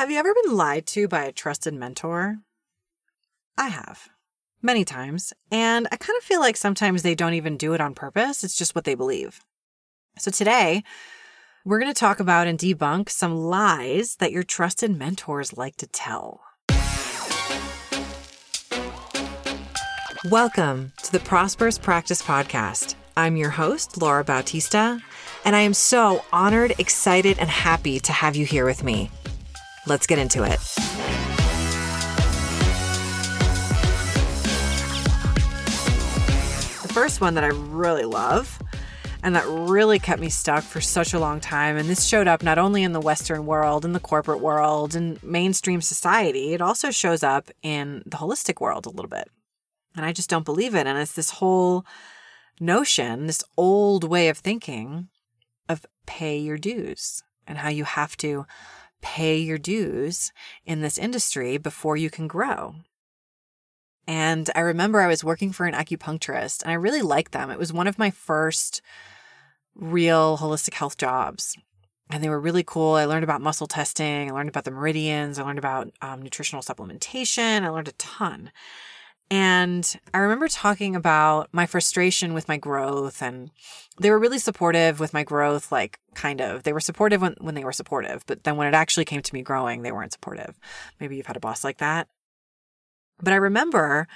Have you ever been lied to by a trusted mentor? I have. Many times. And I kind of feel like sometimes they don't even do it on purpose. It's just what they believe. So today, we're going to talk about and debunk some lies that your trusted mentors like to tell. Welcome to the Prosperous Practice Podcast. I'm your host, Laura Bautista, and I am so honored, excited, and happy to have you here with me. Let's get into it. The first one that I really love and that really kept me stuck for such a long time. And this showed up not only in the Western world, in the corporate world, in mainstream society, it also shows up in the holistic world a little bit. And I just don't believe it. And it's this whole notion, this old way of thinking of pay your dues and how you have to pay your dues in this industry before you can grow. And I remember I was working for an acupuncturist and I really liked them. It was one of my first real holistic health jobs. And they were really cool. I learned about muscle testing. I learned about the meridians. I learned about um, nutritional supplementation. I learned a ton. And I remember talking about my frustration with my growth, and they were really supportive with my growth, like kind of. They were supportive when, when they were supportive, but then when it actually came to me growing, they weren't supportive. Maybe you've had a boss like that. But I remember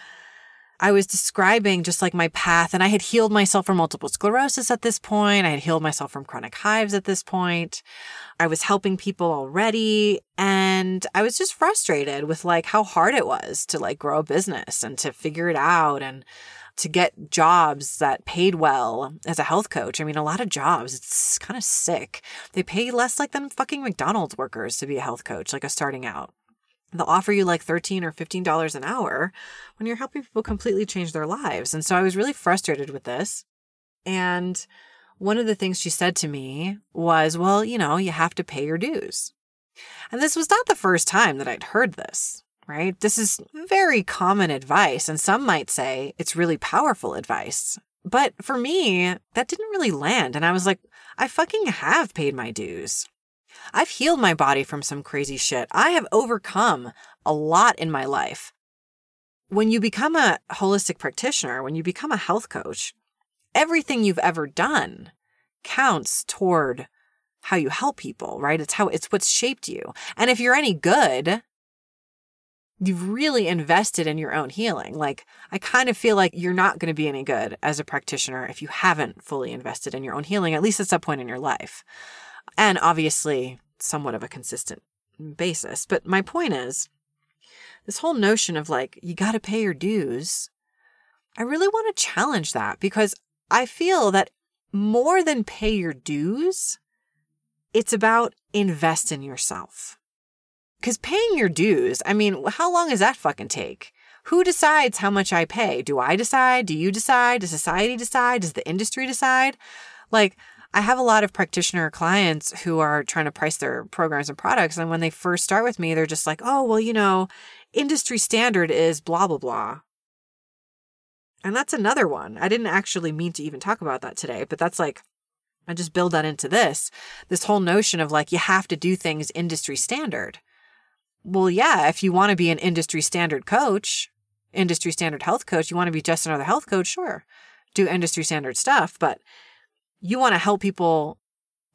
I was describing just like my path, and I had healed myself from multiple sclerosis at this point. I had healed myself from chronic hives at this point. I was helping people already, and I was just frustrated with like how hard it was to like grow a business and to figure it out and to get jobs that paid well as a health coach. I mean, a lot of jobs, it's kind of sick. They pay less like than fucking McDonald's workers to be a health coach, like a starting out. They'll offer you like 13 or $15 an hour when you're helping people completely change their lives. And so I was really frustrated with this. And one of the things she said to me was, well, you know, you have to pay your dues. And this was not the first time that I'd heard this, right? This is very common advice. And some might say it's really powerful advice. But for me, that didn't really land. And I was like, I fucking have paid my dues. I've healed my body from some crazy shit. I have overcome a lot in my life. When you become a holistic practitioner, when you become a health coach, everything you've ever done counts toward how you help people, right? It's how it's what's shaped you. And if you're any good, you've really invested in your own healing. Like, I kind of feel like you're not going to be any good as a practitioner if you haven't fully invested in your own healing, at least at some point in your life and obviously somewhat of a consistent basis. But my point is this whole notion of like, you got to pay your dues. I really want to challenge that because I feel that more than pay your dues, it's about invest in yourself. Because paying your dues, I mean, how long does that fucking take? Who decides how much I pay? Do I decide? Do you decide? Does society decide? Does the industry decide? Like, I have a lot of practitioner clients who are trying to price their programs and products. And when they first start with me, they're just like, oh, well, you know, industry standard is blah, blah, blah. And that's another one. I didn't actually mean to even talk about that today, but that's like, I just build that into this this whole notion of like, you have to do things industry standard. Well, yeah, if you want to be an industry standard coach, industry standard health coach, you want to be just another health coach, sure, do industry standard stuff. But you want to help people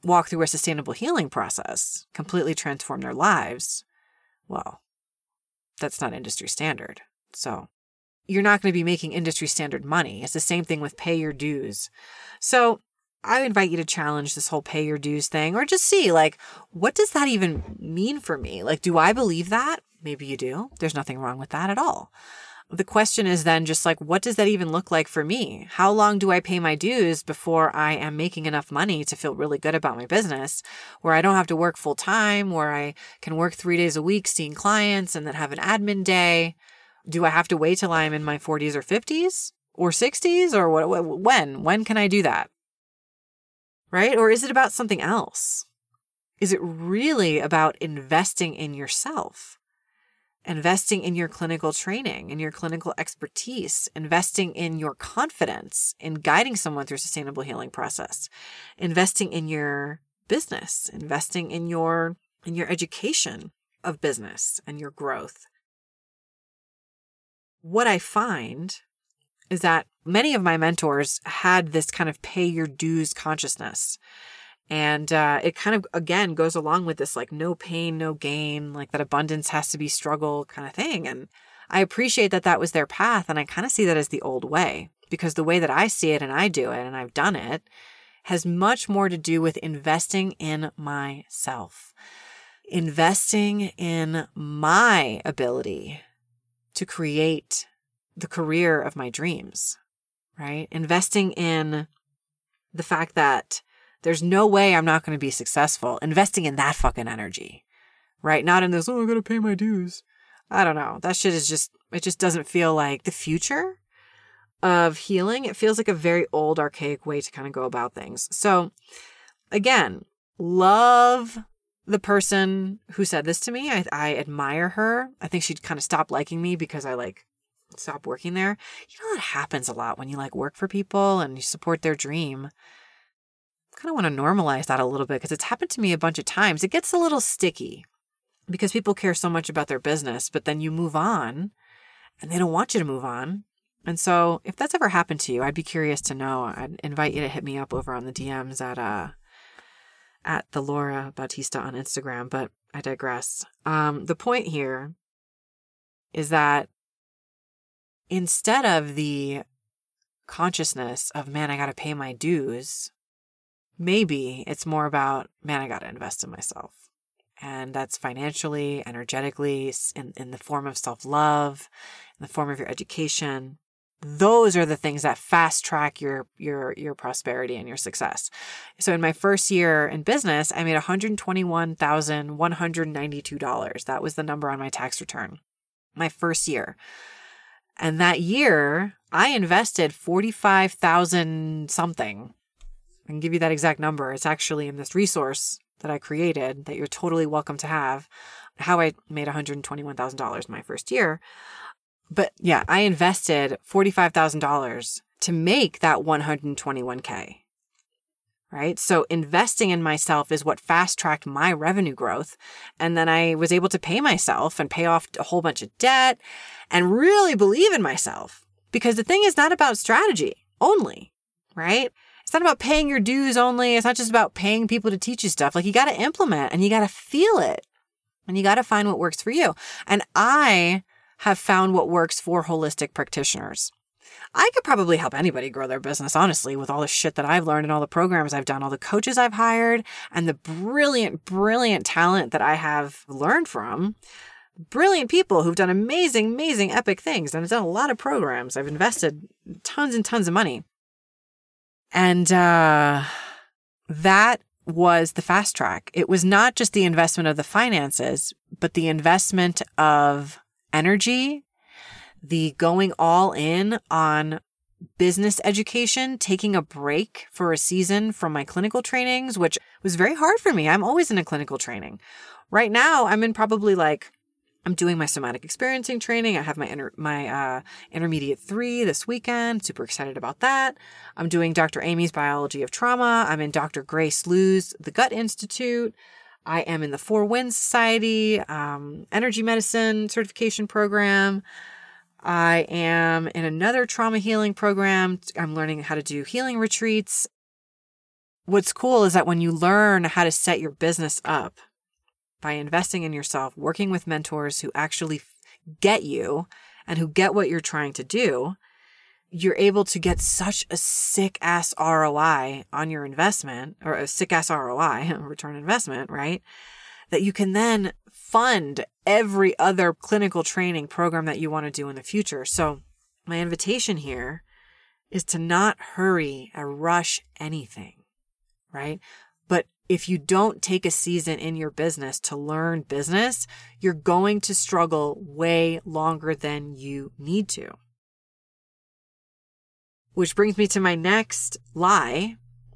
walk through a sustainable healing process, completely transform their lives, well, that's not industry standard. So you're not going to be making industry standard money. It's the same thing with pay your dues. So I invite you to challenge this whole pay your dues thing or just see, like, what does that even mean for me? Like, do I believe that? Maybe you do. There's nothing wrong with that at all the question is then just like, what does that even look like for me? How long do I pay my dues before I am making enough money to feel really good about my business, where I don't have to work full time, where I can work three days a week seeing clients and then have an admin day? Do I have to wait till I'm in my 40s or 50s or 60s or what, when? When can I do that? Right? Or is it about something else? Is it really about investing in yourself? Investing in your clinical training and your clinical expertise, investing in your confidence in guiding someone through sustainable healing process, investing in your business, investing in your in your education, of business and your growth, what I find is that many of my mentors had this kind of pay your dues consciousness. And uh, it kind of, again, goes along with this like no pain, no gain, like that abundance has to be struggle kind of thing. And I appreciate that that was their path. And I kind of see that as the old way because the way that I see it and I do it and I've done it has much more to do with investing in myself, investing in my ability to create the career of my dreams, right? Investing in the fact that there's no way I'm not going to be successful. Investing in that fucking energy, right? Not in this, oh, I got to pay my dues. I don't know. That shit is just, it just doesn't feel like the future of healing. It feels like a very old, archaic way to kind of go about things. So, again, love the person who said this to me. I, I admire her. I think she'd kind of stop liking me because I like stop working there. You know, that happens a lot when you like work for people and you support their dream. Kind of want to normalize that a little bit because it's happened to me a bunch of times. It gets a little sticky because people care so much about their business, but then you move on and they don't want you to move on. And so if that's ever happened to you, I'd be curious to know. I'd invite you to hit me up over on the DMs at uh at the Laura Bautista on Instagram, but I digress. Um, the point here is that instead of the consciousness of, man, I got to pay my dues, maybe it's more about, man, I got to invest in myself. And that's financially, energetically, in, in the form of self love, in the form of your education. Those are the things that fast track your your your prosperity and your success. So in my first year in business, I made $121,192. That was the number on my tax return. My first year. And that year, I invested 45,000 something. I can give you that exact number. It's actually in this resource that I created that you're totally welcome to have. How I made $121,000 my first year. But yeah, I invested $45,000 to make that 121K right? So investing in myself is what fast tracked my revenue growth. And then I was able to pay myself and pay off a whole bunch of debt and really believe in myself. Because the thing is not about strategy only, right? It's not about paying your dues only. It's not just about paying people to teach you stuff. Like you got to implement and you got to feel it and you got to find what works for you. And I have found what works for holistic practitioners. I could probably help anybody grow their business, honestly, with all the shit that I've learned and all the programs I've done, all the coaches I've hired, and the brilliant, brilliant talent that I have learned from. Brilliant people who've done amazing, amazing, epic things. And I've done a lot of programs. I've invested tons and tons of money. And uh, that was the fast track. It was not just the investment of the finances, but the investment of energy the going all in on business education, taking a break for a season from my clinical trainings, which was very hard for me. I'm always in a clinical training. Right now, I'm in probably like I'm doing my somatic experiencing training. I have my inter- my uh, intermediate three this weekend. Super excited about that. I'm doing Dr. Amy's biology of trauma. I'm in Dr. Grace Liu's the Gut Institute. I am in the Four Winds Society um, energy medicine certification program. I am in another trauma healing program. I'm learning how to do healing retreats. What's cool is that when you learn how to set your business up by investing in yourself, working with mentors who actually get you and who get what you're trying to do, you're able to get such a sick ass ROI on your investment or a sick ass ROI, return investment, right? That you can then fund every other clinical training program that you want to do in the future. So, my invitation here is to not hurry or rush anything, right? But if you don't take a season in your business to learn business, you're going to struggle way longer than you need to. Which brings me to my next lie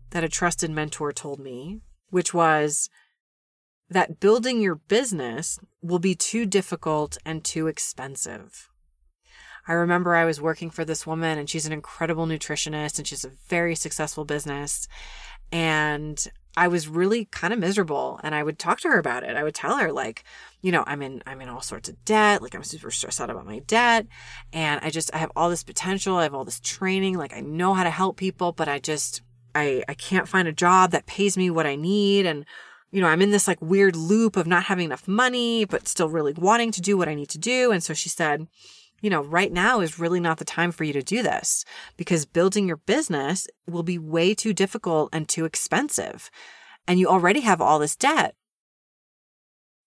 that a trusted mentor told me, which was that building your business will be too difficult and too expensive. I remember I was working for this woman and she's an incredible nutritionist and she's a very successful business. And I was really kind of miserable and I would talk to her about it. I would tell her like, you know, I'm in I'm in all sorts of debt, like I'm super stressed out about my debt and I just I have all this potential, I have all this training, like I know how to help people, but I just I I can't find a job that pays me what I need and you know, I'm in this like weird loop of not having enough money but still really wanting to do what I need to do. And so she said, you know, right now is really not the time for you to do this because building your business will be way too difficult and too expensive. And you already have all this debt.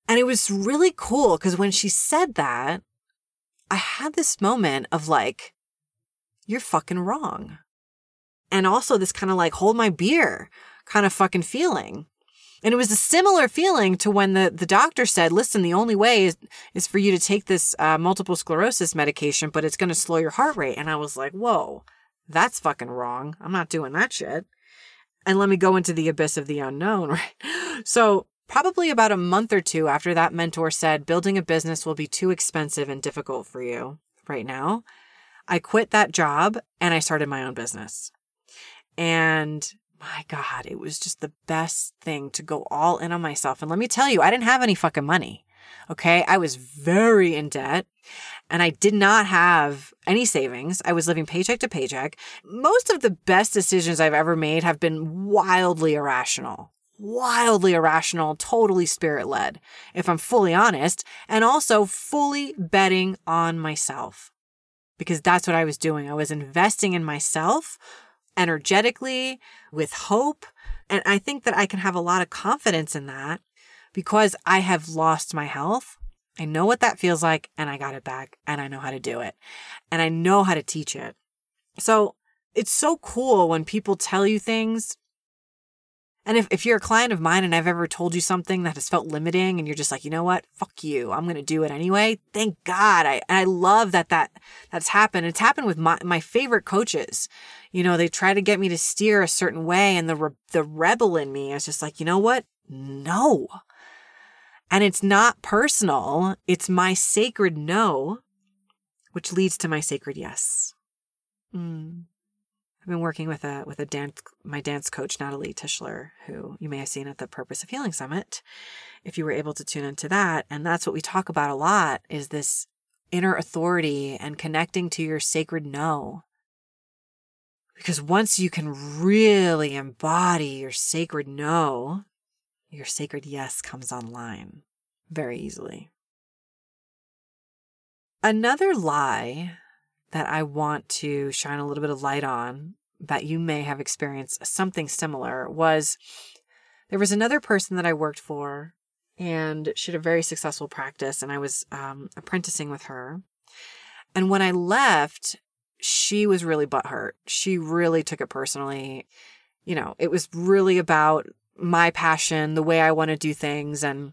And it was really cool because when she said that, I had this moment of like, you're fucking wrong. And also this kind of like, hold my beer kind of fucking feeling. And it was a similar feeling to when the, the doctor said, listen, the only way is, is for you to take this uh, multiple sclerosis medication, but it's going to slow your heart rate. And I was like, whoa, that's fucking wrong. I'm not doing that shit. And let me go into the abyss of the unknown, right? So Probably about a month or two after that mentor said, building a business will be too expensive and difficult for you right now. I quit that job and I started my own business. And my God, it was just the best thing to go all in on myself. And let me tell you, I didn't have any fucking money. Okay. I was very in debt and I did not have any savings. I was living paycheck to paycheck. Most of the best decisions I've ever made have been wildly irrational wildly irrational, totally spirit led, if I'm fully honest, and also fully betting on myself. Because that's what I was doing. I was investing in myself energetically with hope. And I think that I can have a lot of confidence in that because I have lost my health. I know what that feels like and I got it back and I know how to do it and I know how to teach it. So it's so cool when people tell you things and if, if you're a client of mine and I've ever told you something that has felt limiting and you're just like, you know what? Fuck you. I'm going to do it anyway. Thank God. I, and I love that, that that's happened. It's happened with my, my favorite coaches. You know, they try to get me to steer a certain way and the, re- the rebel in me is just like, you know what? No. And it's not personal. It's my sacred no, which leads to my sacred yes. Mm. I've been working with a with a dance my dance coach Natalie Tischler, who you may have seen at the Purpose of Healing Summit, if you were able to tune into that. And that's what we talk about a lot is this inner authority and connecting to your sacred no. Because once you can really embody your sacred no, your sacred yes comes online very easily. Another lie that I want to shine a little bit of light on that you may have experienced something similar was there was another person that I worked for and she had a very successful practice and I was um, apprenticing with her. And when I left, she was really butthurt. She really took it personally. You know, it was really about my passion, the way I want to do things. And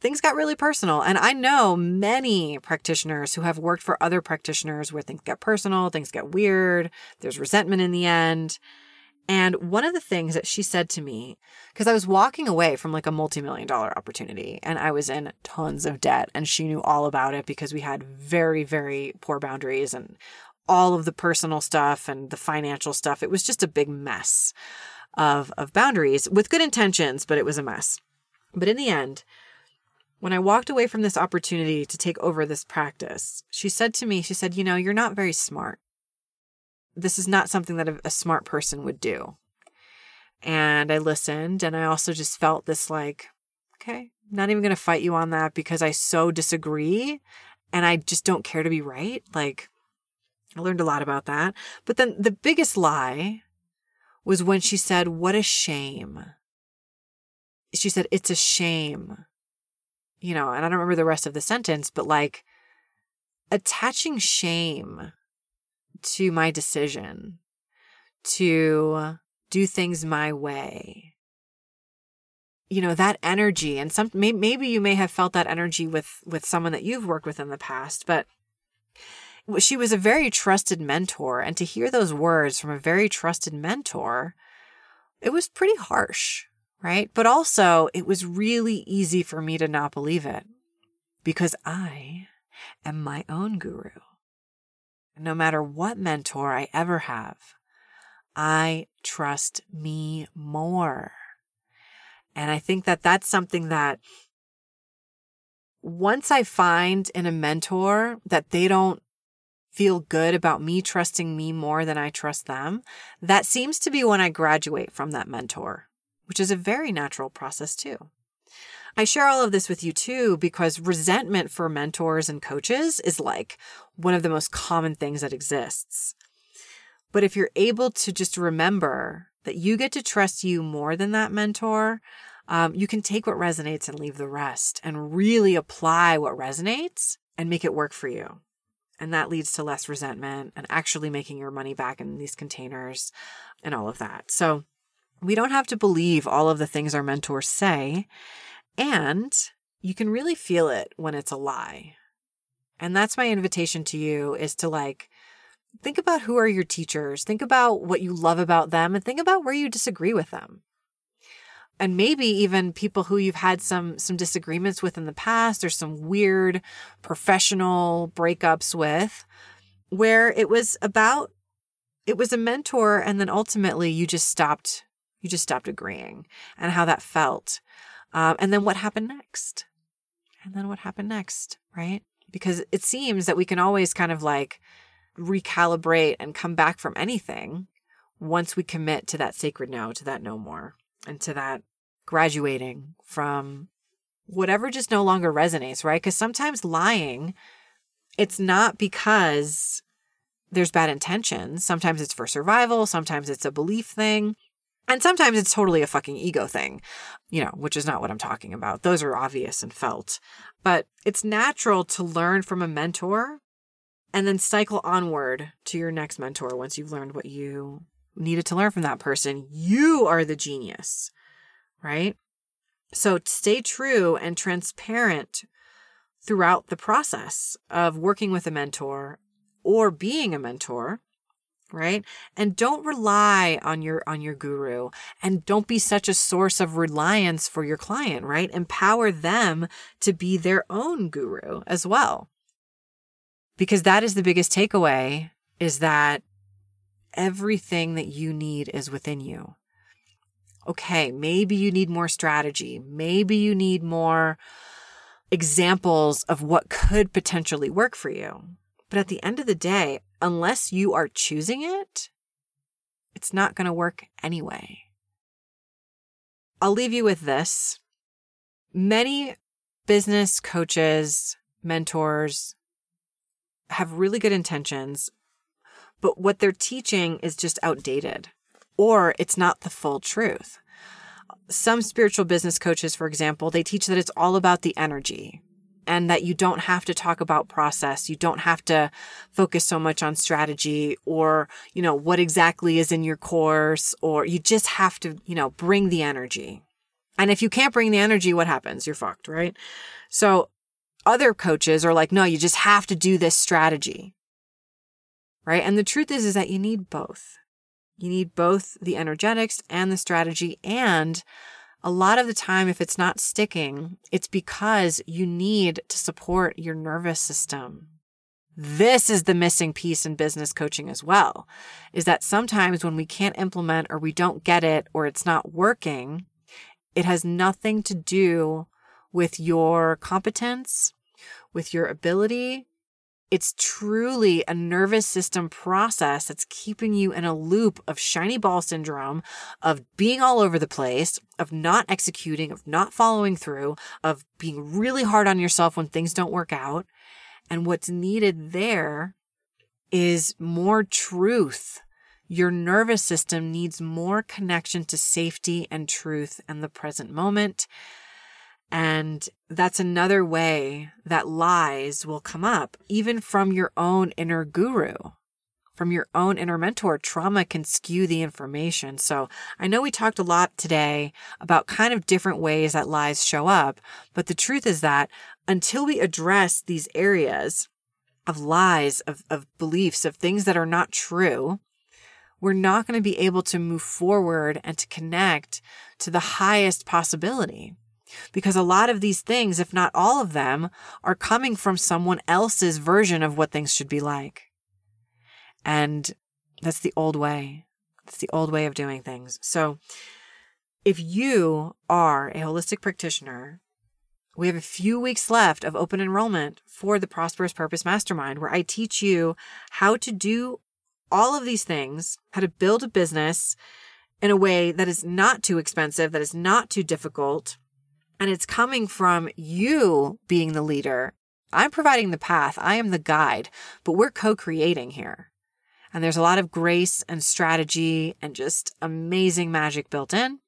things got really personal. And I know many practitioners who have worked for other practitioners where things get personal, things get weird, there's resentment in the end. And one of the things that she said to me, because I was walking away from like a multi million dollar opportunity and I was in tons of debt, and she knew all about it because we had very, very poor boundaries and all of the personal stuff and the financial stuff. It was just a big mess of, of boundaries with good intentions, but it was a mess. But in the end, when I walked away from this opportunity to take over this practice, she said to me, she said, You know, you're not very smart. This is not something that a, smart person would do. And I listened and I also just felt this like, okay, not even going to fight you on that because I so disagree and I just don't care to be right. Like, I learned a lot about that. But then the biggest lie was when she said, What a shame. She said, It's a shame you know, and I don't remember the rest of the sentence, but like attaching shame to my decision to do things my way. You know, that energy and some maybe you may have felt that energy with with someone that you've worked with in the past, but she was a very trusted mentor and to hear those words from a very trusted mentor, it was pretty harsh right? But also, it was really easy for me to not believe it because I am my own guru. No matter what mentor I ever have, I trust me more. And I think that that's something that once I find in a mentor that they don't feel good about me trusting me more than I trust them, that seems to be when I graduate from that mentor, which is a very natural process too. I share all of this with you too because resentment for mentors and coaches is like one of the most common things that exists. But if you're able to just remember that you get to trust you more than that mentor, um, you can take what resonates and leave the rest and really apply what resonates and make it work for you. And that leads to less resentment and actually making your money back in these containers and all of that. So we don't have to believe all of the things our mentors say. And you can really feel it when it's a lie. And that's my invitation to you is to like, think about who are your teachers, think about what you love about them, and think about where you disagree with them and maybe even people who you've had some some disagreements with in the past or some weird professional breakups with where it was about it was a mentor and then ultimately you just stopped you just stopped agreeing and how that felt. Um, and then what happened next? And then what happened next right? Because it seems that we can always kind of like recalibrate and come back from anything once we commit to that sacred no to that no more and to that graduating from whatever just no longer resonates, right? Because sometimes lying, it's not because there's bad intentions. Sometimes it's for survival, sometimes it's a belief thing. And sometimes it's totally a fucking ego thing, you know, which is not what I'm talking about. Those are obvious and felt. But it's natural to learn from a mentor and then cycle onward to your next mentor once you've learned what you needed to learn from that person. You are the genius, right? So stay true and transparent throughout the process of working with a mentor or being a mentor right and don't rely on your on your guru and don't be such a source of reliance for your client right empower them to be their own guru as well because that is the biggest takeaway is that everything that you need is within you. Okay, maybe you need more strategy. Maybe you need more examples of what could potentially work for you. But at the end of the day, unless you are choosing it, it's not going to work anyway. I'll leave you with this. Many business coaches, mentors have really good intentions, but what they're teaching is just outdated or it's not the full truth. Some spiritual business coaches, for example, they teach that it's all about the energy and that you don't have to talk about process. You don't have to focus so much on strategy or, you know, what exactly is in your course, or you just have to, you know, bring the energy. And if you can't bring the energy, what happens? You're fucked, right? So other coaches are like, no, you just have to do this strategy right? And the truth is, is that you need both. You need both the energetics and the strategy. And a lot of the time, if it's not sticking, it's because you need to support your nervous system. This is the missing piece in business coaching as well, is that sometimes when we can't implement or we don't get it or it's not working, it has nothing to do with your competence, with your ability, it's truly a nervous system process that's keeping you in a loop of shiny ball syndrome, of being all over the place, of not executing, of not following through, of being really hard on yourself when things don't work out. And what's needed there is more truth. Your nervous system needs more connection to safety and truth and the present moment. And that's another way that lies will come up, even from your own inner guru, from your own inner mentor. Trauma can skew the information. So I know we talked a lot today about kind of different ways that lies show up, but the truth is that until we address these areas of lies, of, of beliefs, of things that are not true, we're not going to be able to move forward and to connect to the highest possibility. Because a lot of these things, if not all of them, are coming from someone else's version of what things should be like. And that's the old way. It's the old way of doing things. So If you are a holistic practitioner, we have a few weeks left of open enrollment for the Prosperous Purpose Mastermind, where I teach you how to do all of these things, how to build a business in a way that is not too expensive, that is not too difficult. And it's coming from you being the leader. I'm providing the path, I am the guide, but we're co creating here. And there's a lot of grace and strategy and just amazing magic built in.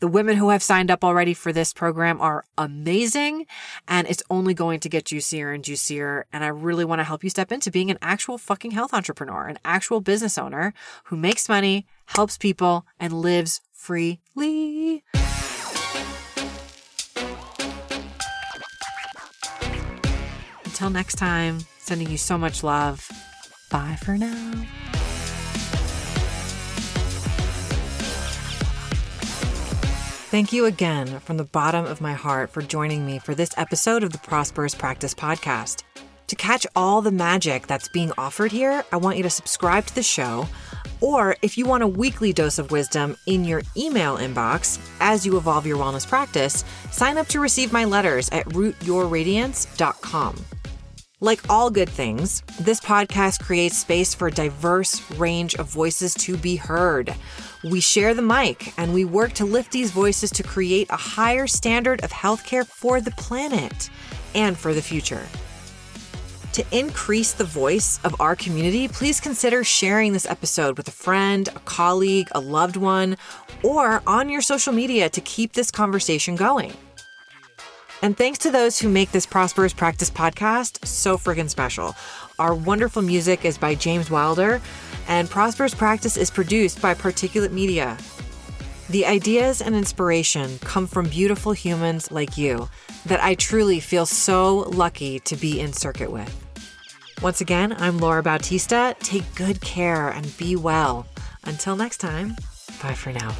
The women who have signed up already for this program are amazing and it's only going to get juicier and juicier. And I really want to help you step into being an actual fucking health entrepreneur, an actual business owner who makes money, helps people, and lives freely. Until next time, sending you so much love. Bye for now. Thank you again from the bottom of my heart for joining me for this episode of the Prosperous Practice Podcast. To catch all the magic that's being offered here, I want you to subscribe to the show. Or if you want a weekly dose of wisdom in your email inbox as you evolve your wellness practice, sign up to receive my letters at rootyourradiance.com. Like all good things, this podcast creates space for a diverse range of voices to be heard. We share the mic and we work to lift these voices to create a higher standard of healthcare for the planet and for the future. To increase the voice of our community, please consider sharing this episode with a friend, a colleague, a loved one, or on your social media to keep this conversation going. And thanks to those who make this Prosperous Practice podcast so friggin' special. Our wonderful music is by James Wilder, and Prosperous Practice is produced by Particulate Media. The ideas and inspiration come from beautiful humans like you that I truly feel so lucky to be in circuit with. Once again, I'm Laura Bautista. Take good care and be well. Until next time, bye for now.